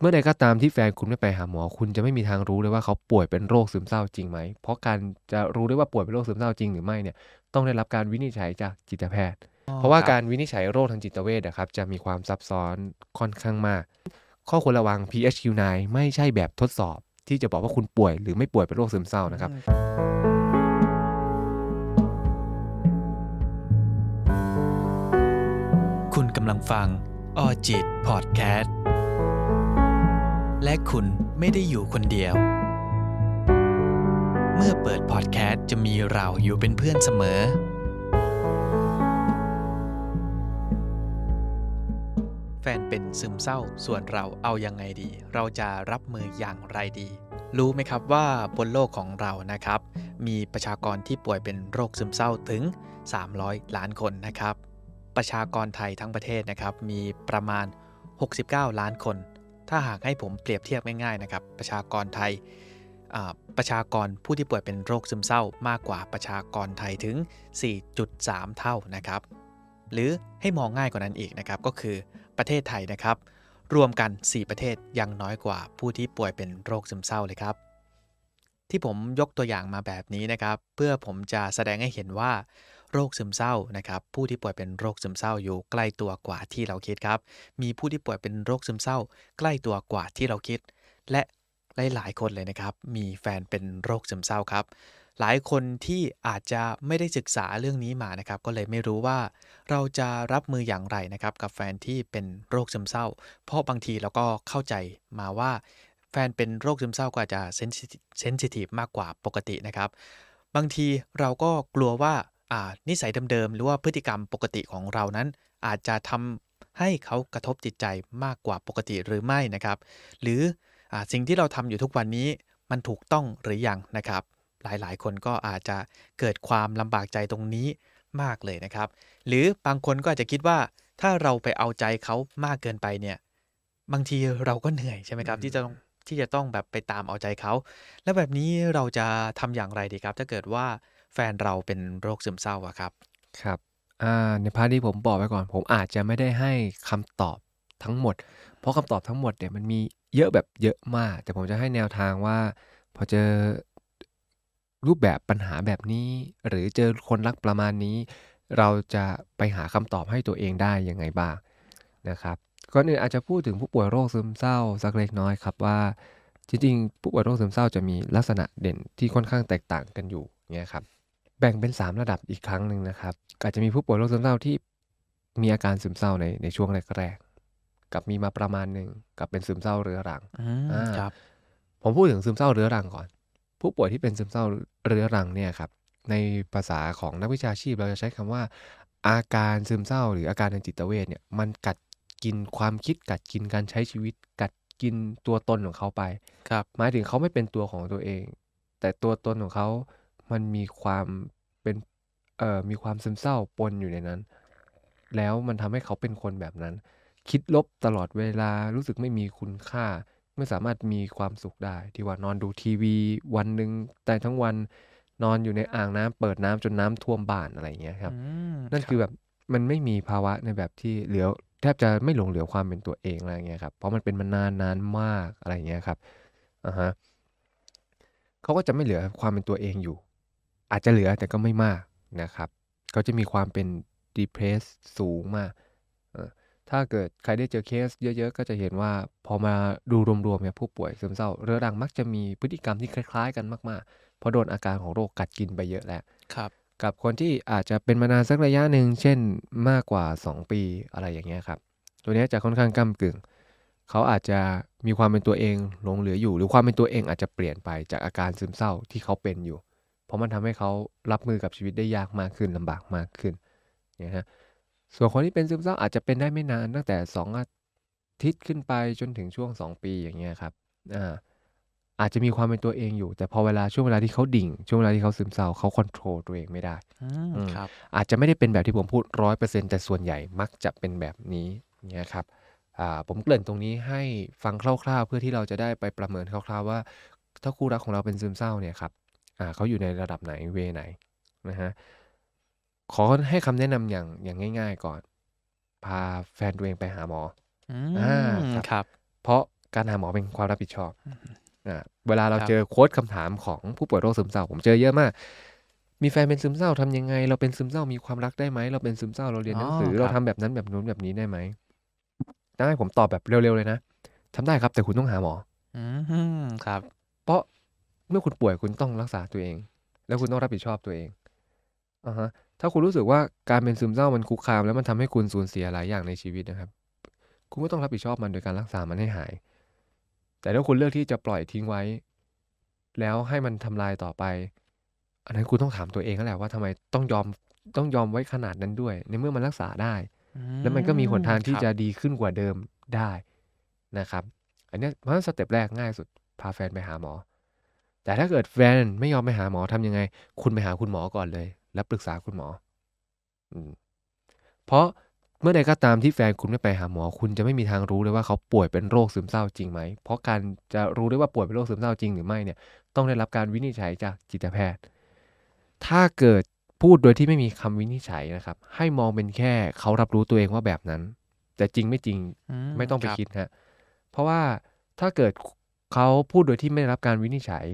เมื่อใดก็ตามที่แฟนคุณไม่ไปหาหมอ คุณจะไม่มีทางรู้เลยว่าเขาป่วยเป็นโรคซึมเศร้าจริงไหม เพราะการจะรู้ได้ว่าป่วยเป็นโรคซึมเศร้าจริงหรือไม่เนี่ยต้องได้รับการวินิจฉัยจากจิตแพทย์ เพราะว่าการวินิจฉัยโรคทางจิตเวชนะครับจะมีความซับซ้อนค่อนข้างมาก ข้อควรระวัง PHQ-9 ไม่ใช่แบบทดสอบ ที่จะบอกว่าคุณป่วยหรือไม่ป่วยเป็นโรคซึมเศร้านะครับคุณกำลังฟังออจิตพอดแคสต์ และคุณไม่ได้อยู่คนเดียว เมื่อเปิดพอดแคสต์จะมีเราอยู่เป็นเพื่อนเสมอ แฟนเป็นซึมเศร้าส่วนเราเอายังไงดี เราจะรับมืออย่างไรดี รู้ไหมครับว่าบนโลกของเรานะครับ มีประชากรที่ป่วยเป็นโรคซึมเศร้าถึง 300 ล้านคนนะครับ ประชากรไทยทั้งประเทศนะครับมีประมาณ 69 ล้านคน ถ้าหากให้ผมเปรียบเทียบง่ายๆนะครับ ประชากรไทยประชากรผู้ที่ป่วยเป็นโรคซึมเศร้ามากกว่าประชากรไทยถึง 4.3 เท่านะครับ หรือให้มองง่ายกว่านั้นอีกนะครับ ก็คือประเทศไทยนะครับ รวมกัน 4 ประเทศยังน้อยกว่าผู้ที่ป่วยเป็นโรคซึมเศร้าเลยครับ ที่ผมยกตัวอย่างมาแบบนี้นะครับ เพื่อผมจะแสดงให้เห็นว่า โรคซึมเศร้านะครับ ผู้ที่ป่วยเป็นโรคซึมเศร้าอยู่ใกล้ตัวกว่าที่เราคิดครับ มีผู้ที่ป่วยเป็นโรคซึมเศร้า ใกล้ตัวกว่าที่เราคิด และหลายๆคนเลยนะครับ มีแฟนเป็นโรคซึมเศร้าครับ หลายคนที่อาจจะไม่ได้ศึกษาเรื่องนี้มานะครับ ก็เลยไม่รู้ว่า เราจะรับมืออย่างไรนะครับ กับแฟนที่เป็นโรคซึมเศร้า เพราะบางทีเราก็เข้าใจมาว่าแฟนเป็นโรคซึมเศร้าก็อาจจะเซนซิทีฟมากกว่าปกตินะครับ บางทีเราก็กลัวว่าอ่า นิสัยเดิมๆหรือว่าพฤติกรรมปกติของเรานั้น อาจจะทำให้เขากระทบจิตใจมากกว่าปกติหรือไม่นะครับ หรืออาสิ่งที่เราทำอยู่ทุกวันนี้มันถูกต้องหรือยังนะครับ หลายๆ คนก็อาจจะเกิดความลำบากใจตรงนี้มากเลยนะครับ หรือบางคนก็อาจจะคิดว่าถ้าเราไปเอาใจเขามากเกินไปเนี่ยบางทีเราก็เหนื่อยใช่ไหมครับที่จะต้องที่จะต้องแบบไปตามเอาใจเขา แล้วแบบนี้เราจะทำอย่างไรดีครับ ถ้าเกิดว่า แฟนเราเป็นโรคซึมเศร้าอะครับ ครับในพาร์ทที่ผมบอกไว้ก่อน ผมอาจจะไม่ได้ให้คำตอบทั้งหมด เพราะคำตอบทั้งหมดเนี่ยมันมีเยอะแบบเยอะมาก แต่ผมจะให้แนวทางว่า พอเจอรูปแบบปัญหาแบบนี้ หรือเจอคนรักประมาณนี้ เราจะไปหาคำตอบให้ตัวเองได้ยังไงบ้างนะครับก่อนอื่นอาจจะพูดถึงผู้ป่วยโรคซึมเศร้าสักเล็กน้อยครับว่าจริงๆผู้ป่วยโรคซึมเศร้าจะมีลักษณะเด่นที่ค่อนข้างแตกต่างกันอยู่เนี่ยครับ แบ่งเป็น 3 ระดับอีกครั้งหนึ่งนะครับอาจจะมีผู้ป่วยโรคซึมเศร้าที่มีอาการซึมเศร้าในในช่วงแรกๆกับมีมาประมาณหนึ่งกับเป็นซึมเศร้าเรื้อรังอืมอ่าครับ ผมพูดถึงซึมเศร้าเรื้อรังก่อน ผู้ป่วยที่เป็นซึมเศร้าเรื้อรังเนี่ยครับ ในภาษาของนักวิชาชีพเราจะใช้คำว่า อาการซึมเศร้า หรืออาการทางจิตเวชเนี่ยมันกัดกินความคิดกัดกินการใช้ชีวิต กัดกินตัวตนของเขาไปครับหมายถึงเขาไม่เป็นตัวของตัวเอง แต่ตัวตนของเขา มันมีความเป็นเอ่อมีความซึมเศร้าปนอยู่ในนั้น แล้วมันทำให้เขาเป็นคนแบบนั้น คิดลบตลอดเวลารู้สึกไม่มีคุณค่า ไม่สามารถมีความสุขได้ ที่ว่านอนดูทีวี วันหนึ่งแต่ทั้งวันนอนอยู่ในอ่างน้ำเปิดน้ำจนน้ำท่วมบ้านอะไรอย่างเงี้ยครับอืมนั่นคือแบบมันไม่มีภาวะในแบบที่เหลือแทบจะไม่หลงเหลือความเป็นตัวเองอะไรอย่างเงี้ยครับเพราะมันเป็นมานานนานมากอะไรอย่างเงี้ยครับอ่าฮะเขาก็จะไม่เหลือความเป็นตัวเองอยู่ อาจจะเหลือแต่ก็ไม่มากนะครับเขาจะมีความเป็น depress สูงมากเออถ้าเกิดใครได้เจอเคสเยอะๆ ก็จะเห็นว่าพอมาดูรวมๆเนี่ยผู้ป่วยซึมเศร้าเรื้อรังมักจะมีพฤติกรรมที่คล้ายๆ กันมากๆ เพราะโดนอาการของโรคกัดกินไปเยอะแล้วครับ กับคนที่อาจจะเป็นมานานสักระยะหนึ่งเช่นมากกว่า 2 ปีอะไรอย่างเงี้ยครับ ตัวเนี้ยจะค่อนข้างก้ากึ่ง เขาอาจจะมีความเป็นตัวเองหลงเหลืออยู่ หรือความเป็นตัวเองอาจจะเปลี่ยนไปจากอาการซึมเศร้าที่เขาเป็นอยู่ เพราะมันทำให้เขารับมือกับชีวิตได้ยากมากขึ้นลำบากมากขึ้นเนี่ยฮะส่วนคนที่เป็นซึมเศร้าอาจจะเป็นได้ไม่นานตั้งแต่ 2 อาทิตย์ขึ้นไปจนถึงช่วง 2 ปีอย่างเงี้ยครับอ่าอาจจะมีความเป็นตัวเองอยู่ แต่พอเวลาช่วงเวลาที่เขาดิ่ง ช่วงเวลาที่เขาซึมเศร้าเขาควบคุมตัวเองไม่ได้อืมอืมครับอาจจะไม่ได้เป็นแบบที่ผมพูดร้อยเปอร์เซ็นแต่ส่วนใหญ่มักจะเป็นแบบนี้เนี่ยครับอ่าผมเกริ่นตรงนี้ให้ฟังคร่าวๆ เพื่อที่เราจะได้ไปประเมินคร่าวๆว่า ถ้าคู่รักของเราเป็นซึมเศร้าเนี่ยครับ อ่าเขาอยู่ในระดับไหนเวไหนนะฮะขอให้คำแนะนำอย่างอย่างง่าย ๆ ก่อน พาแฟนตัวเองไปหาหมออือ่ามครับครับ เพราะการหาหมอเป็นความรับผิดชอบอืมอ่าเวลาเราครับเจอโค้ดคำถามของผู้ป่วยโรคซึมเศร้า ผมเจอเยอะมาก มีแฟนเป็นซึมเศร้าทำยังไง เราเป็นซึมเศร้ามีความรักได้ไหมเราเป็นซึมเศร้าเราเรียนหนังสืออ๋อเราครับทำแบบนั้นแบบนู้นแบบนี้ได้ไหมได้ผมตอบแบบเร็วๆเลยนะทำได้ครับแต่คุณต้องหาหมออืมครับ เพราะ เมื่อคุณป่วยคุณต้องรักษาตัวเอง แล้วคุณต้องรับผิดชอบตัวเองอ่าฮะถ้าคุณรู้สึกว่าการเป็นซึมเศร้ามันคุกคาม แล้วมันทำให้คุณสูญเสียหลายอย่างในชีวิตนะครับ คุณก็ต้องรับผิดชอบมันโดยการรักษามันให้หาย แต่ถ้าคุณเลือกที่จะปล่อยทิ้งไว้ แล้วให้มันทำลายต่อไป อันนั้นคุณต้องถามตัวเองนั่นแหละว่าทำไมต้องยอมต้องยอมไว้ขนาดนั้นด้วย ในเมื่อมันรักษาได้ แล้วมันก็มีหนทางที่ครับจะดีขึ้นกว่าเดิมได้นะครับ อันเนี้ยเพราะฉะนั้น step แรกง่ายสุดพาแฟนไปหาหมอ แต่ถ้าเกิดแฟนไม่ยอมไปหาหมอทำยังไง คุณไปหาคุณหมอก่อนเลย แล้วปรึกษาคุณหมออืมเพราะเมื่อใดก็ตามที่แฟนคุณไม่ไปหาหมอ คุณจะไม่มีทางรู้เลยว่าเขาป่วยเป็นโรคซึมเศร้าจริงไหม เพราะการจะรู้ได้ว่าป่วยเป็นโรคซึมเศร้าจริงหรือไม่เนี่ยต้องได้รับการวินิจฉัยจากจิตแพทย์ ถ้าเกิดพูดโดยที่ไม่มีคำวินิจฉัยนะครับ ให้มองเป็นแค่เขารับรู้ตัวเองว่าแบบนั้น แต่จริงไม่จริงไม่ต้องไปรับคิดฮะเพราะว่าถ้าเกิดเขาพูดโดยที่ไม่ได้รับการวินิจฉัย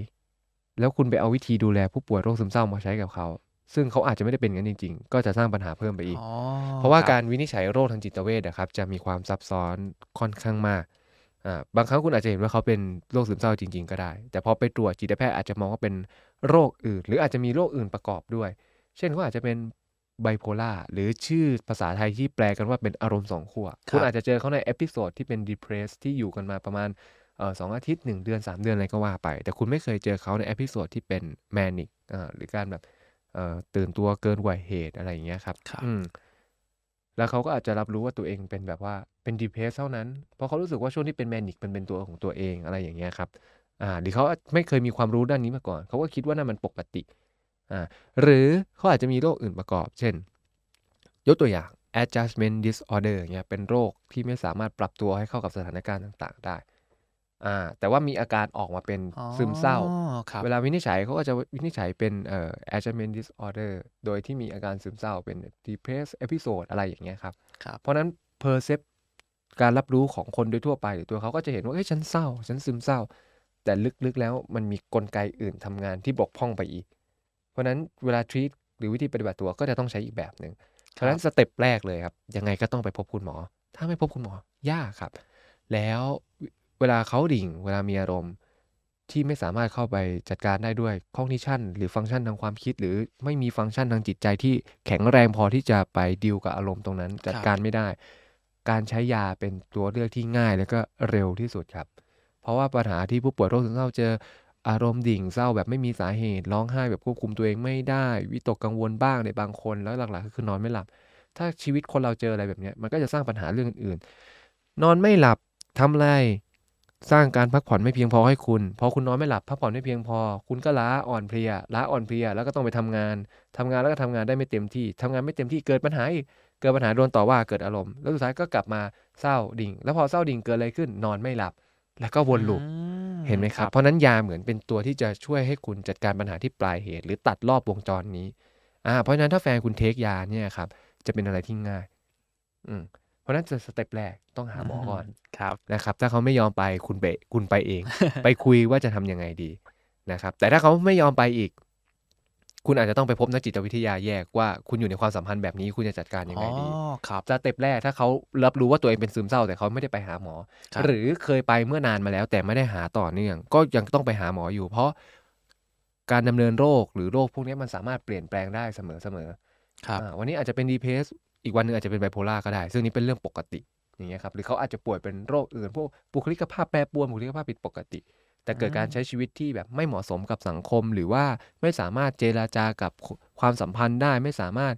แล้วคุณไปเอาวิธีดูแลผู้ป่วยโรคซึมเศร้ามาใช้กับเขา ซึ่งเขาอาจจะไม่ได้เป็นงั้นจริง ๆ ก็จะสร้างปัญหาเพิ่มไปอีกอ๋อเพราะว่าคบการวินิจฉัยโรคทางจิตเวชนะครับจะมีความซับซ้อนค่อนข้างมากอ่าบางครั้งคุณอาจจะเห็นว่าเขาเป็นโรคซึมเศร้าจริง ๆ ก็ได้ แต่พอไปตรวจจิตแพทย์อาจจะมองว่าเป็นโรคอื่น หรืออาจจะมีโรคอื่นประกอบด้วย เช่นเขาอาจจะเป็นไบโพล่าหรือชื่อภาษาไทยที่แปลกันว่าเป็นอารมณ์สองขั้วคุณอาจจะเจอเขาใน episode ที่เป็น depress ที่อยู่กันมาประมาณเอ่อ สองอาทิตย์หนึ่งเดือนสามเดือนอะไรก็ว่าไป แต่คุณไม่เคยเจอเขาใน episode ที่เป็น manic อ่าหรือการแบบเอ่อตื่นตัวเกินกว่าเหตุอะไรอย่างเงี้ยครับครับอืมแล้วเขาก็อาจจะรับรู้ว่าตัวเองเป็นแบบว่าเป็นดีเพสเท่านั้น เพราะเขารู้สึกว่าช่วงที่เป็นแมนิกมันเป็นตัวของตัวเองอะไรอย่างเงี้ยครับอ่าหรือเขาไม่เคยมีความรู้ด้านนี้มาก่อน เขาก็คิดว่านั่นมันปกติอ่าหรือเขาอาจจะมีโรคอื่นประกอบ เช่น ยกตัวอย่าง adjustment disorder เงี้ยเป็นโรคที่ไม่สามารถปรับตัวให้เข้ากับสถานการณ์ต่าง ๆ ได้ อ่าแต่ว่ามีอาการออกมาเป็นอ๋อซึมเศร้าครับเวลาวินิจฉัยเขาก็จะวินิจฉัยเป็นเอ่อ adjustment disorder โดยที่มีอาการซึมเศร้าเป็น depressed episode อะไรอย่างเงี้ยครับครับเพราะฉะนั้น percept การรับรู้ของคนโดยทั่วไปหรือตัวเขาก็จะเห็นว่าเฮ้ยฉันเศร้า ฉันซึมเศร้า แต่ลึกๆแล้วมันมีกลไกอื่นทำงานที่บกพร่องไปอีก เพราะฉะนั้นเวลา treat หรือวิธีปฏิบัติตัวก็จะต้องใช้อีกแบบหนึ่งเพราะฉะนั้นสเต็ปแรกเลยครับยังไงก็ต้องไปพบคุณหมอ ถ้าไม่พบคุณหมอยากครับ แล้ว เวลาเขาดิ่ง เวลามีอารมณ์ที่ไม่สามารถเข้าไปจัดการได้ด้วย cognition หรือฟังก์ชันทางความคิด หรือไม่มีฟังก์ชันทางจิตใจที่แข็งแรงพอที่จะไปดิวกับอารมณ์ตรงนั้น จัดครับการไม่ได้ การใช้ยาเป็นตัวเลือกที่ง่ายแล้วก็เร็วที่สุดครับ เพราะว่าปัญหาที่ผู้ป่วยโรคซึมเศร้าเจออารมณ์ดิ่งเศร้าแบบไม่มีสาเหตุร้องไห้แบบควบคุมตัวเองไม่ได้ วิตกกังวลบ้างในบางคนแล้วหลักๆก็คือนอนไม่หลับ ถ้าชีวิตคนเราเจออะไรแบบเนี้ยมันก็จะสร้างปัญหาเรื่องอื่นๆนอนไม่หลับทำอะไร สร้างการพักผ่อนไม่เพียงพอให้คุณ พอคุณนอนไม่หลับพักผ่อนไม่เพียงพอ คุณก็ล้าอ่อนเพลียล้าอ่อนเพลียแล้วก็ต้องไปทำงานทำงานแล้วก็ทำงานได้ไม่เต็มที่ทำงานไม่เต็มที่เกิดปัญหาอีกเกิดปัญหาโดนต่อว่าเกิดอารมณ์ แล้วสุดท้ายก็กลับมาเศร้าดิ่ง แล้วพอเศร้าดิ่งเกิดอะไรขึ้นนอนไม่หลับ แล้วก็วนลูปอืมเห็นไหมครับ เพราะฉะนั้นยาเหมือนเป็นตัวที่จะช่วยให้คุณจัดการปัญหาที่ปลายเหตุ หรือตัดรอบวงจรนี้อ่าเพราะฉะนั้นถ้าแฟนคุณเทคยาเนี่ยครับจะเป็นอะไรที่ง่าย อืม เพราะฉะนั้นสเต็ปแรกต้องหาหมอก่อนครับนะครับถ้าเขาไม่ยอมไปคุณไปคุณไปเอง ไปคุยว่าจะทำยังไงดีนะครับ แต่ถ้าเขาไม่ยอมไปอีก คุณอาจจะต้องไปพบนักจิตวิทยาแยกว่าคุณอยู่ในความสัมพันธ์แบบนี้คุณจะจัดการยังไงดีอ๋อครับสเต็ปแรกถ้าเขารับรู้ว่าตัวเองเป็นซึมเศร้า แต่เขาไม่ได้ไปหาหมอครับหรือเคยไปเมื่อนานมาแล้ว แต่ไม่ได้หาต่อเนื่อง ก็ยังต้องไปหาหมออยู่ เพราะการดำเนินโรคหรือโรคพวกนี้มันสามารถเปลี่ยนแปลงได้เสมอเสมอครับอ่าวันนี้อาจจะเป็นดีเพส อีกวันหนึงอาจจะเป็นไบโพล่าก็ได้ ซึ่งนี่เป็นเรื่องปกติอย่างเงี้ยครับหรือเขาอาจจะป่วยเป็นโรคอื่นพวกบุคลิกภาพแปรปรวนบุคลิกภาพผิดปกติ แต่เกิดการใช้ชีวิตที่แบบไม่เหมาะสมกับสังคม หรือว่าไม่สามารถเจราจากับความสัมพันธ์ได้ไม่สามารถ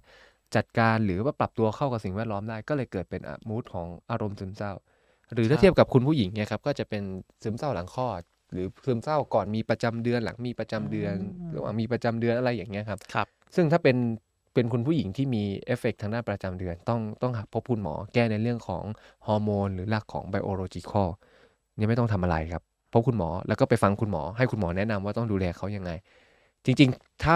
จัดการหรือว่าปรับตัวเข้ากับสิ่งแวดล้อมได้ ก็เลยเกิดเป็นมูดของอารมณ์ซึมเศร้า หรือถ้าครับเทียบกับคุณผู้หญิงเนี่ยครับก็จะเป็นซึมเศร้าหลังคลอด หรือซึมเศร้าก่อนมีประจำเดือนหลังมีประจำเดือนระหว่างมีประจำเดือนอะไรอย่างเงี้ยครับครับ ซึ่งถ้าเป็น เป็นคุณผู้หญิงที่มีเอฟเฟกต์ทางด้านประจำเดือน ต้องต้องหาพบคุณหมอแก้ในเรื่องของฮอร์โมนหรือหลักของ biological เนี่ยไม่ต้องทำอะไรครับพบคุณหมอแล้วก็ไปฟังคุณหมอ ให้คุณหมอแนะนำว่าต้องดูแลเขายังไง จริง ๆ ถ้า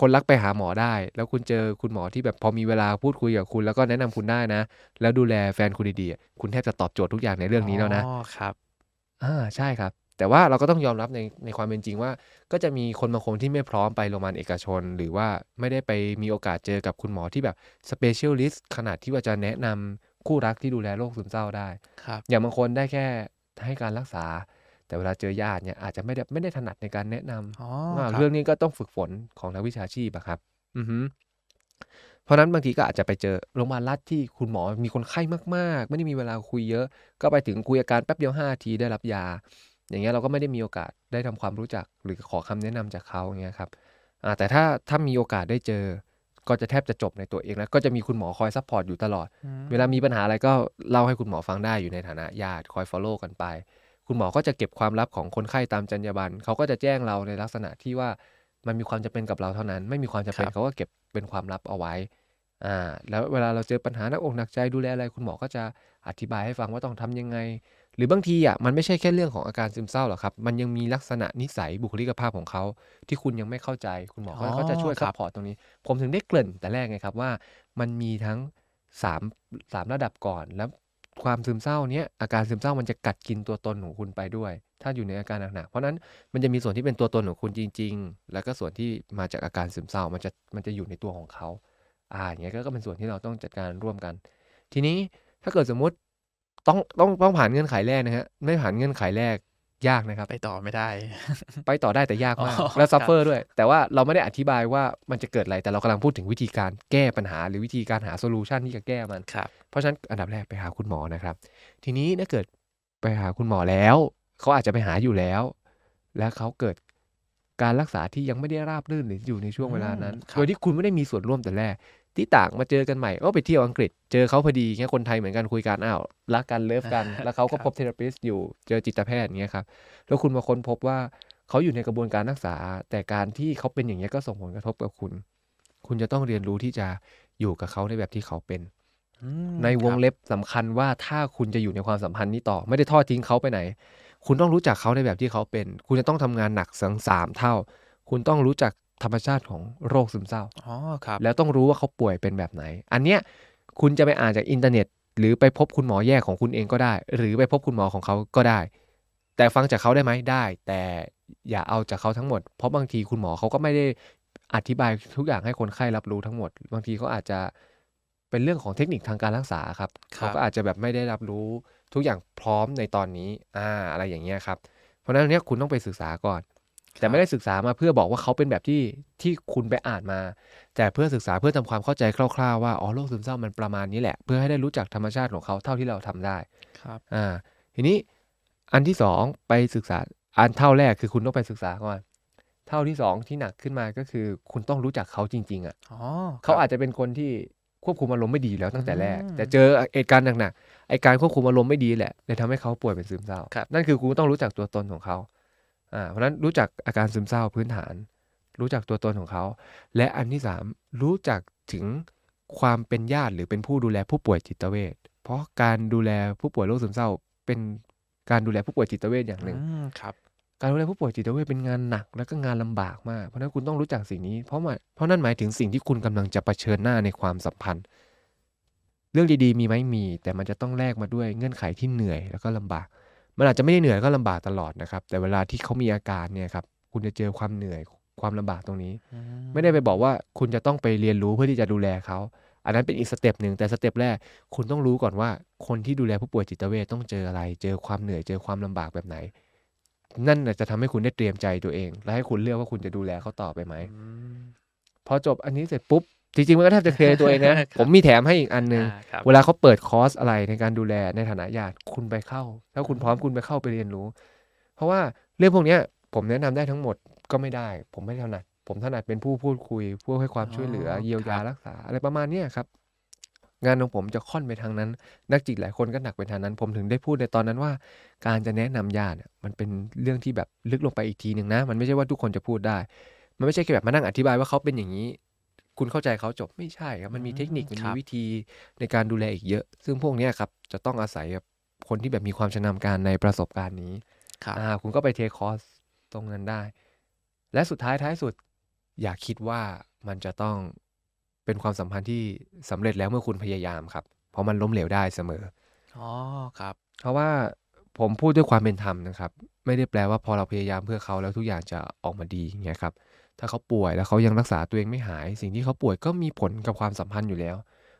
คนรักไปหาหมอได้ แล้วคุณเจอคุณหมอที่แบบพอมีเวลาพูดคุยกับคุณ แล้วก็แนะนำคุณได้นะ แล้วดูแลแฟนคุณดีๆคุณแทบจะตอบโจทย์ทุกอย่างในเรื่องนี้แล้วนะอ๋อครับอาใช่ครับ แต่ว่าเราก็ต้องยอมรับในในความเป็นจริงว่า ก็จะมีคนบางคนที่ไม่พร้อมไปโรงพยาบาลเอกชน หรือว่าไม่ได้ไปมีโอกาสเจอกับคุณหมอที่แบบ specialist ขนาดที่ว่าจะแนะนำคู่รักที่ดูแลโรคซึมเศร้าได้ครับอย่างบางคนได้แค่ให้การรักษา แต่เวลาเจอญาติเนี่ยอาจจะไม่ได้ไม่ได้ถนัดในการแนะนำอ๋ออ่าครับเรื่องนี้ก็ต้องฝึกฝนของนักวิชาชีพอะครับ อือฮึเพราะฉะนั้นบางทีก็อาจจะไปเจอโรงพยาบาลรัฐที่คุณหมอมีคนไข้มากๆ ไม่ได้มีเวลาคุยเยอะ ก็ไปถึงคุยอาการแป๊บเดียว5นาทีได้รับยา อย่างเงี้ยเราก็ไม่ได้มีโอกาสได้ทำความรู้จักหรือขอคำแนะนำจากเขาอย่างเงี้ยครับอ่าแต่ถ้าถ้ามีโอกาสได้เจอ ก็จะแทบจะจบในตัวเองแล้วก็จะมีคุณหมอคอย support อยู่ตลอดอืมเวลามีปัญหาอะไรก็เล่าให้คุณหมอฟังได้อยู่ในฐานะญาติคอย follow กันไป คุณหมอก็จะเก็บความลับของคนไข้ตามจรรยาบรรณเขาก็จะแจ้งเราในลักษณะที่ว่ามันมีความจำเป็นกับเราเท่านั้น ไม่มีความจำเป็นครับเขาก็เก็บเป็นความลับเอาไว้อ่าแล้วเวลาเราเจอปัญหาหนักอกหนักใจดูแลอะไร คุณหมอก็จะอธิบายให้ฟังว่าต้องทำยังไง หรือบางทีอะมันไม่ใช่แค่เรื่องของอาการซึมเศร้าหรอกครับ มันยังมีลักษณะนิสัยบุคลิกภาพของเขาที่คุณยังไม่เข้าใจคุณหมออ๋อเขาจะช่วยครับ support ตรงนี้ ผมถึงได้เกริ่นแต่แรกไงครับว่า มันมีทั้งสามสามระดับก่อนแล้วความซึมเศร้าเนี้ยอาการซึมเศร้ามันจะกัดกินตัวตนของคุณไปด้วย ถ้าอยู่ในอาการหนักๆเพราะฉะนั้นมันจะมีส่วนที่เป็นตัวตนของคุณจริง ๆ แล้วก็ส่วนที่มาจากอาการซึมเศร้ามันจะมันจะอยู่ในตัวของเขาอ่าอย่างเงี้ยก็ก็เป็นส่วนที่เราต้องจัดการร่วมกัน ทีนี้ถ้าเกิดสมมุติ ต้องต้องต้องผ่านเงื่อนไขแรกนะฮะไม่ผ่านเงื่อนไขแรกยากนะครับ ไปต่อไม่ได้ ไปต่อได้แต่ยากมากอ๋อแล้วครับ suffer ด้วย แต่ว่าเราไม่ได้อธิบายว่ามันจะเกิดอะไร แต่เรากำลังพูดถึงวิธีการแก้ปัญหา หรือวิธีการหา solution ที่จะแก้มันครับเพราะฉะนั้นอันดับแรกไปหาคุณหมอนะครับ ทีนี้ถ้าเกิดไปหาคุณหมอแล้ว เขาอาจจะไปหาอยู่แล้ว แล้วเขาเกิดการรักษาที่ยังไม่ได้ราบรื่นหรืออยู่ในช่วงเวลานั้นอืมครับโดยที่คุณไม่ได้มีส่วนร่วมแต่แรก ที่ต่างมาเจอกันใหม่ก็ไปเที่ยวอังกฤษ เจอเขาพอดีเงี้ยคนไทยเหมือนกันคุยกันอ้าวรักกันเลิฟกัน แล้วเขาก็พบเทอราปิสต์อยู่เจอจิตแพทย์อย่างเงี้ยครับแล้วคุณมาค้นพบว่าเขาอยู่ในกระบวนการรักษา แต่การที่เขาเป็นอย่างนี้ยก็ส่งผลกระทบกับคุณ คุณจะต้องเรียนรู้ที่จะอยู่กับเขาในแบบที่เขาเป็นอืมครับในวงเล็บสำคัญว่าถ้าคุณจะอยู่ในความสัมพันธ์นี้ต่อ ไม่ได้ทอดทิ้งเขาไปไหน คุณต้องรู้จักเขาในแบบที่เขาเป็น คุณจะต้องทำงานหนักสองสามเท่า คุณต้องรู้จัก ธรรมชาติของโรคซึมเศร้าอ๋อครับแล้วต้องรู้ว่าเขาป่วยเป็นแบบไหน อันเนี้ยคุณจะไปอ่านจากอินเทอร์เน็ต หรือไปพบคุณหมอแยกของคุณเองก็ได้ หรือไปพบคุณหมอของเขาก็ได้ แต่ฟังจากเขาได้ไหมได้ แต่อย่าเอาจากเขาทั้งหมด เพราะบางทีคุณหมอเขาก็ไม่ได้อธิบายทุกอย่างให้คนไข้รับรู้ทั้งหมด บางทีเขาอาจจะเป็นเรื่องของเทคนิคทางการรักษาครับครัเขาบก็อาจจะแบบไม่ได้รับรู้ทุกอย่างพร้อมในตอนนี้อ่าอะไรอย่างเงี้ยครับ เพราะฉะนั้นเนี้ยคุณต้องไปศึกษาก่อน แต่ไม่ได้ศึกษามาเพื่อบอกว่าเขาเป็นแบบที่ที่คุณไปอ่านมา แต่เพื่อศึกษาเพื่อทำความเข้าใจคร่าวๆว่าอ๋อโรคซึมเศร้ามันประมาณนี้แหละ เพื่อให้ได้รู้จักธรรมชาติของเขาเท่าที่เราทำได้ครับอ่าทีนี้อันที่สองไปศึกษาอันเท่าแรกคือคุณต้องไปศึกษาก่อนเท่าที่สองที่หนักขึ้นมาก็คือ คุณต้องรู้จักเขาจริง ๆ อะอ๋อเขาอาจจะเป็นคนที่ควบคุมอารมณ์ไม่ดีแล้วตั้งแต่แรกอืมแต่เจอเหตุการณ์หนักๆไอการควบคุมอารมณ์ไม่ดีแหละเลยทำให้เขาป่วยเป็นซึมเศร้าครับนั่นคือคุณต้องรู้จักตัวตนของเขา อ่าเพราะฉะนั้นรู้จักอาการซึมเศร้าพื้นฐาน รู้จักตัวตนของเขา และอันที่สามรู้จักถึงความเป็นญาติหรือเป็นผู้ดูแลผู้ป่วยจิตเวชเพราะการดูแลผู้ป่วยโรคซึมเศร้า เป็นการดูแลผู้ป่วยจิตเวชอย่างหนึ่งอืมครับการดูแลผู้ป่วยจิตเวชเป็นงานหนักแล้วก็งานลำบากมาก เพราะฉะนั้นคุณต้องรู้จักสิ่งนี้ เพราะมันเพราะนั่นหมายถึงสิ่งที่คุณกำลังจะเผชิญหน้าในความสัมพันธ์ เรื่องดีๆ มีไหมมี แต่มันจะต้องแลกมาด้วยเงื่อนไขที่เหนื่อยแล้วก็ลำบาก มันอาจจะไม่ได้เหนื่อยก็ลำบากตลอดนะครับ แต่เวลาที่เขามีอาการเนี่ยครับคุณจะเจอความเหนื่อยความลำบากตรงนี้อืไม่ได้ไปบอกว่าคุณจะต้องไปเรียนรู้เพื่อที่จะดูแลเขาอันนั้นเป็นอีก step หนึ่งแต่ step แรก คุณต้องรู้ก่อนว่า คนที่ดูแลผู้ป่วยจิตเวชต้องเจออะไร เจอความเหนื่อยเจอความลำบากแบบไหน นั่นน่ะจะทำให้คุณได้เตรียมใจตัวเอง และให้คุณเลือกว่าคุณจะดูแลเขาต่อไปไหมอืมพอจบอันนี้เสร็จปุ๊บ จริงๆมันก็แทบจะเคลียร์ตัวเองนะครับผมมีแถมให้อีกอันหนึ่งอ่าครับเวลาเขาเปิดคอร์สอะไรในการดูแลในฐานะญาติคุณไปเข้าถ้าคุณพร้อมคุณไปเข้าไปเรียนรู้ เพราะว่าเรื่องพวกเนี้ยผมแนะนำได้ทั้งหมดก็ไม่ได้ ผมไม่ถนัดผมถนัดเป็นผู้พูดคุยผู้ให้ความช่วยเหลือเยียวยารักษา อะไรประมาณเนี้ยครับ งานของผมจะค่อนไปทางนั้น นักจิตหลายคนก็หนักไปทางนั้น ผมถึงได้พูดในตอนนั้นว่า การจะแนะนำญาติเนี่ยมันเป็นเรื่องที่แบบลึกลงไปอีกทีหนึ่งนะ มันไม่ใช่ว่าทุกคนจะพูดได้ มันไม่ใช่แค่แบบมานั่งอธิบายว่าเขาเป็นอย่างนี้ คุณเข้าใจเขาจบไม่ใช่ครับมันมีเทคนิคมันครัมีบวิธีในการดูแลอีกเยอะ ซึ่งพวกเนี้ยครับจะต้องอาศัยแบบคนที่แบบมีความชำนาญการในประสบการณ์นี้ครับอ่าคุณก็ไปเทคคอร์สตรงนั้นได้ และสุดท้ายท้ายสุด อย่าคิดว่ามันจะต้องเป็นความสัมพันธ์ที่สำเร็จแล้วเมื่อคุณพยายามครับ เพราะมันล้มเหลวได้เสมออ๋อครับ เพราะว่าผมพูดด้วยความเป็นธรรมนะครับ ไม่ได้แปลว่าพอเราพยายามเพื่อเขาแล้วทุกอย่างจะออกมาดีอย่างเงี้ยครับ ถ้าเขาป่วยแล้วเขายังรักษาตัวเองไม่หาย สิ่งที่เขาป่วยก็มีผลกับความสัมพันธ์อยู่แล้ว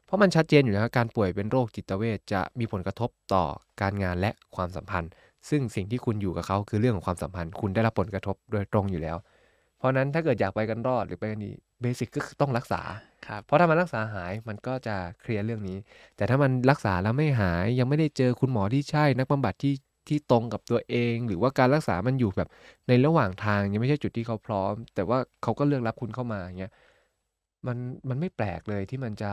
เพราะมันชัดเจนอยู่แล้วการป่วยเป็นโรคจิตเวชจะมีผลกระทบต่อการงานและความสัมพันธ์ ซึ่งสิ่งที่คุณอยู่กับเขาคือเรื่องของความสัมพันธ์ คุณได้รับผลกระทบโดยตรงอยู่แล้ว เพราะนั้นถ้าเกิดอยากไปกันรอดหรือไปกันดีเบสิกก็คือต้องรักษาครับเพราะถ้ามันรักษาหายมันก็จะเคลียร์เรื่องนี้ แต่ถ้ามันรักษาแล้วไม่หายยังไม่ได้เจอคุณหมอที่ใช่นักบำบัดที่ ที่ตรงกับตัวเอง หรือว่าการรักษามันอยู่แบบในระหว่างทางยังไม่ใช่จุดที่เขาพร้อม แต่ว่าเขาก็เลือกรับคุณเข้ามาอย่างเงี้ยมันมันไม่แปลกเลยที่มันจะ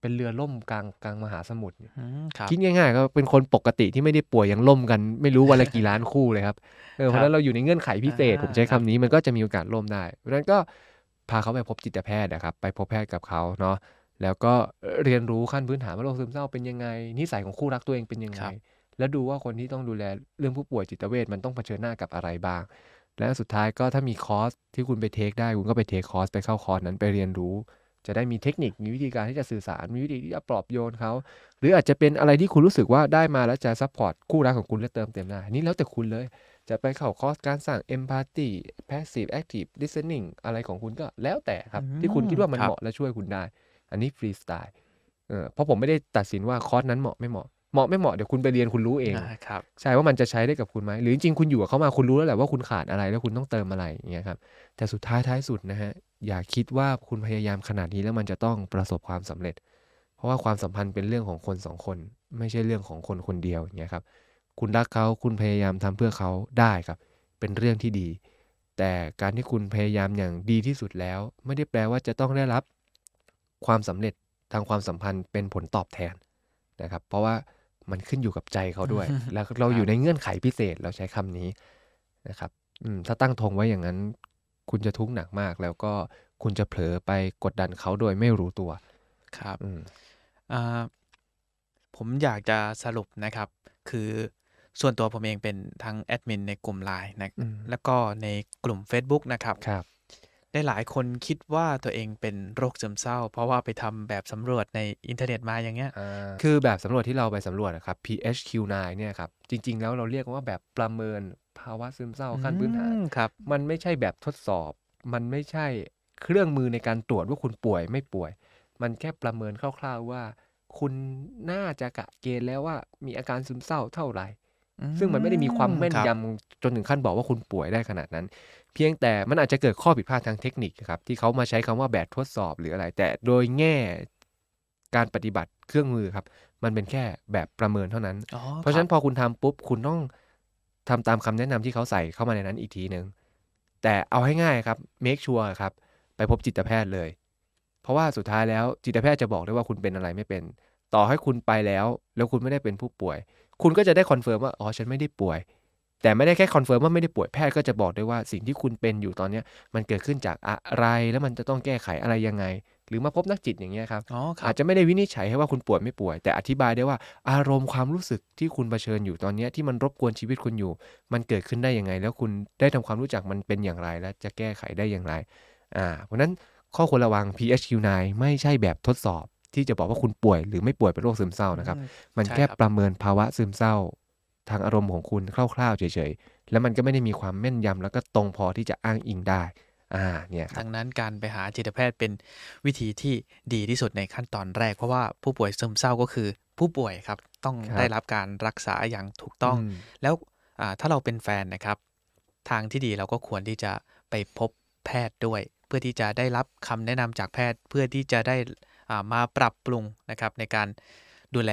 เป็นเรือล่มกลางกลางมหาสมุทรเนี่ยอืมครับคิดง่ายๆก็เป็นคนปกติที่ไม่ได้ป่วยยังล่มกัน ไม่รู้วันละกี่ล้านคู่เลยครับเออเพราะฉะนั้นเราอยู่ในเงื่อนไขพิเศษอ่าผมใช้คำนี้มันก็จะมีโอกาสล่มได้เพราะฉะนั้นก็พาเขาไปพบจิตแพทย์นะครับไปพบแพทย์กับเขาเนาะแล้วก็เรียนรู้ขั้นพื้นฐานว่าโรคซึมเศร้าเป็นยังไง นิสัยของคู่รักตัวเองเป็นยังไงครับ แล้วดูว่าคนที่ต้องดูแลเรื่องผู้ป่วยจิตเวชมันต้องเผชิญหน้ากับอะไรบ้าง และสุดท้ายก็ถ้ามีคอร์สที่คุณไป take ได้คุณก็ไป take คอร์สไปเข้าคอร์สนั้นไปเรียนรู้ จะได้มีเทคนิคมีวิธีการที่จะสื่อสารมีวิธีที่จะปลอบโยนเขาหรืออาจจะเป็นอะไรที่คุณรู้สึกว่าได้มาแล้วจะ support คู่รักของคุณและเติมเต็มได้อันนี่แล้วแต่คุณเลย จะไปเข้าคอร์สการสร้าง empathy passive active listening อะไรของคุณก็แล้วแต่ครับอืมที่คุณคิดว่ามันครับเหมาะและช่วยคุณได้ อันนี้ฟรีสไตล์เออเพราะผมไม่ได้ตัดสินว่าคอร์สนั้นเหมาะไม่เหมาะ เหมาะไม่เหมาะเดี๋ยวคุณไปเรียนคุณรู้เองอ่าครับใช่ว่ามันจะใช้ได้กับคุณไหมหรือจริงๆคุณอยู่กับเขามาคุณรู้แล้วแหละว่าคุณขาดอะไรแล้วคุณต้องเติมอะไรอย่างเงี้ยครับแต่สุดท้ายท้ายสุดนะฮะอย่าคิดว่าคุณพยายามขนาดนี้แล้วมันจะต้องประสบความสำเร็จ เพราะว่าความสัมพันธ์เป็นเรื่องของคนสองคน ไม่ใช่เรื่องของคนคนเดียวอย่างเงี้ยครับคุณรักเขาคุณพยายามทำเพื่อเขาได้ครับ เป็นเรื่องที่ดี แต่การที่คุณพยายามอย่างดีที่สุดแล้ว ไม่ได้แปลว่าจะต้องได้รับความสำเร็จทางความสัมพันธ์เป็นผลตอบแทนนะครับ เพราะว่า มันขึ้นอยู่กับใจเขาด้วย แล้วเราอยู่ในเงื่อนไขพิเศษเราใช้คำนี้นะครับอืมถ้าตั้งธงไว้อย่างนั้น คุณจะทุกข์หนักมาก แล้วก็คุณจะเผลอไปกดดันเขาโดยไม่รู้ตัว ครับอืมอ่าผมอยากจะสรุปนะครับ คือส่วนตัวผมเองเป็นทั้งแอดมินในกลุ่มไลน์นะอืมแล้วก็ในกลุ่ม Facebook นะครับครับ ได้หลายคนคิดว่าตัวเองเป็นโรคซึมเศร้า เพราะว่าไปทำแบบสำรวจในอินเทอร์เน็ตมาอย่างเงี้ยอ่าคือแบบสำรวจที่เราไปสำรวจนะครับ PHQ9 เนี่ยครับจริง ๆ แล้วเราเรียกว่าแบบประเมินภาวะซึมเศร้าขั้นพื้นฐานอืมครับมันไม่ใช่แบบทดสอบ มันไม่ใช่เครื่องมือในการตรวจว่าคุณป่วยไม่ป่วย มันแค่ประเมินคร่าวๆว่า คุณน่าจะกะเกณฑ์แล้วว่ามีอาการซึมเศร้าเท่าไหร่ซึ่งมันไม่ได้มีความแม่นครับยำจนถึงขั้นบอกว่าคุณป่วยได้ขนาดนั้น เพียงแต่มันอาจจะเกิดข้อผิดพลาดทางเทคนิคครับที่เขามาใช้คำว่าแบบทดสอบหรืออะไร แต่โดยแง่การปฏิบัติเครื่องมือครับ มันเป็นแค่แบบประเมินเท่านั้นอ๋อเพราะฉะนั้นพอคุณทำปุ๊บคุณต้องทำตามคำแนะนำที่เขาใส่เข้ามาในนั้นอีกทีหนึ่งแต่เอาให้ง่ายครับ make sure ครับ ไปพบจิตแพทย์เลย เพราะว่าสุดท้ายแล้วจิตแพทย์จะบอกได้ว่าคุณเป็นอะไรไม่เป็น ต่อให้คุณไปแล้ว แล้วคุณไม่ได้เป็นผู้ป่วย คุณก็จะได้ confirm ว่าอ๋อฉันไม่ได้ป่วย แต่ไม่ได้แค่ confirm ว่าไม่ได้ป่วยแพทย์ก็จะบอกได้ว่าสิ่งที่คุณเป็นอยู่ตอนเนี้ยมันเกิดขึ้นจากอะไรแล้วมันจะต้องแก้ไขอะไรยังไง หรือมาพบนักจิตอย่างเงี้ยครับอ๋อครัอาบจจะไม่ได้วินิจฉัยให้ว่าคุณป่วยไม่ป่วย แต่อธิบายได้ว่าอารมณ์ความรู้สึกที่คุณเผชิญอยู่ตอนเนี้ยที่มันรบกวนชีวิตคุณอยู่ มันเกิดขึ้นได้ยังไง แล้วคุณได้ทำความรู้จักมันเป็นอย่างไร และจะแก้ไขได้อย่างไรอ่าเพราะฉะนั้นข้อควรระวัง PHQ9 ไม่ใช่แบบทดสอบที่จะบอกว่าคุณป่วยหรือไม่ป่วยเป็นโรคซึมเศร้านะครับอืมมันใช่แค่ครับประเมินภาวะซึมเศร้า ทางอารมณ์ของคุณคร่าวๆเฉยๆ แล้วมันก็ไม่ได้มีความแม่นยำแล้วก็ตรงพอที่จะอ้างอิงได้อ่าเนี่ยครับดังนั้นการไปหาจิตแพทย์เป็นวิธีที่ดีที่สุดในขั้นตอนแรก เพราะว่าผู้ป่วยซึมเศร้าก็คือผู้ป่วยครับต้องครับได้รับการรักษาอย่างถูกต้องมแล้วอ่าถ้าเราเป็นแฟนนะครับ ทางที่ดีเราก็ควรที่จะไปพบแพทย์ด้วย เพื่อที่จะได้รับคำแนะนำจากแพทย์ เพื่อที่จะได้อ่ามาปรับปรุงนะครับในการดูแล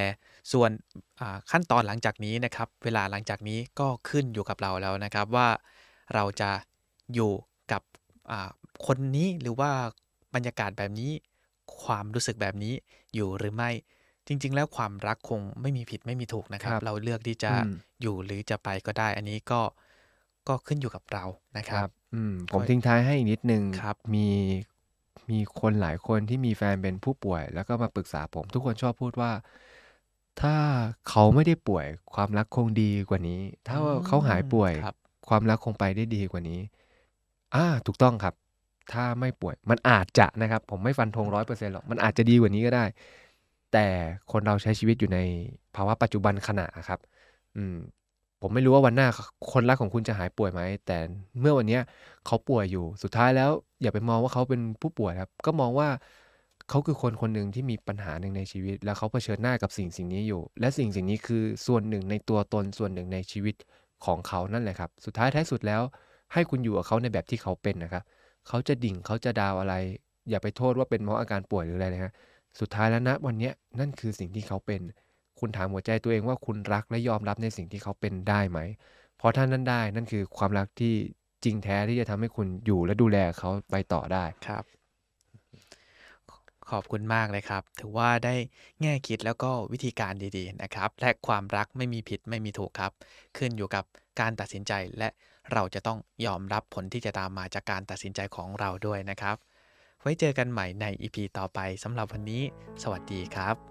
ส่วนอ่าขั้นตอนหลังจากนี้นะครับ เวลาหลังจากนี้ก็ขึ้นอยู่กับเราแล้วนะครับว่าเราจะอยู่กับอ่าคนนี้หรือว่าบรรยากาศแบบนี้ ความรู้สึกแบบนี้อยู่หรือไม่จริง ๆ แล้วความรักคงไม่มีผิดไม่มีถูกนะครับครับเราเลือกที่จะอืมอยู่หรือจะไปก็ได้ อันนี้ก็ก็ขึ้นอยู่กับเรานะคครัรับบอืมผมก็ทิ้งท้ายให้อีกนิดนึงครับมีมีคนหลายคนที่มีแฟนเป็นผู้ป่วย แล้วก็มาปรึกษาผม ทุกคนชอบพูดว่า ถ้าเขาไม่ได้ป่วยความรักคงดีกว่านี้ ถ้าเขาหายป่วยครับ ความรักคงไปได้ดีกว่านี้ อ่า ถูกต้องครับ ถ้าไม่ป่วย มันอาจจะนะครับ ผมไม่ฟันธงร้อยเปอร์เซ็นต์หรอก มันอาจจะดีกว่านี้ก็ได้ แต่คนเราใช้ชีวิตอยู่ในภาวะปัจจุบันขณะครับ อืม ผมไม่รู้ว่าวันหน้าคนรักของคุณจะหายป่วยไหม แต่เมื่อวันเนี้ยเขาป่วยอยู่ สุดท้ายแล้ว อย่าไปมองว่าเขาเป็นผู้ป่วยครับ ก็มองว่า เขาคือคนคนหนึ่งที่มีปัญหาหนึ่งในชีวิต แล้วเขาเผชิญหน้ากับสิ่งสิ่งนี้อยู่ และสิ่งสิ่งนี้คือส่วนหนึ่งในตัวตนส่วนหนึ่งในชีวิตของเขานั่นแหละครับ สุดท้ายท้ายสุดแล้ว ให้คุณอยู่กับเขาในแบบที่เขาเป็นนะครับเขาจะดิ่งเขาจะดาวอะไร อย่าไปโทษว่าเป็นเพราะอาการป่วยหรืออะไรนะฮะสุดท้ายแล้วนะวันนี้นั่นคือสิ่งที่เขาเป็น คุณถามหัวใจตัวเองว่าคุณรักและยอมรับในสิ่งที่เขาเป็นได้ไหมเพราะถ้านั้นได้นั่นคือความรักที่จริงแท้ที่จะทำให้คุณอยู่และดูแลเขาไปต่อได้ครับ ขอบคุณมากเลยครับ ถือว่าได้แง่คิดแล้วก็วิธีการดีๆนะครับ และความรักไม่มีผิดไม่มีถูกครับ ขึ้นอยู่กับการตัดสินใจและเราจะต้องยอมรับผลที่จะตามมาจากการตัดสินใจของเราด้วยนะครับ ไว้เจอกันใหม่ใน EP ต่อไปสำหรับวันนี้ สวัสดีครับ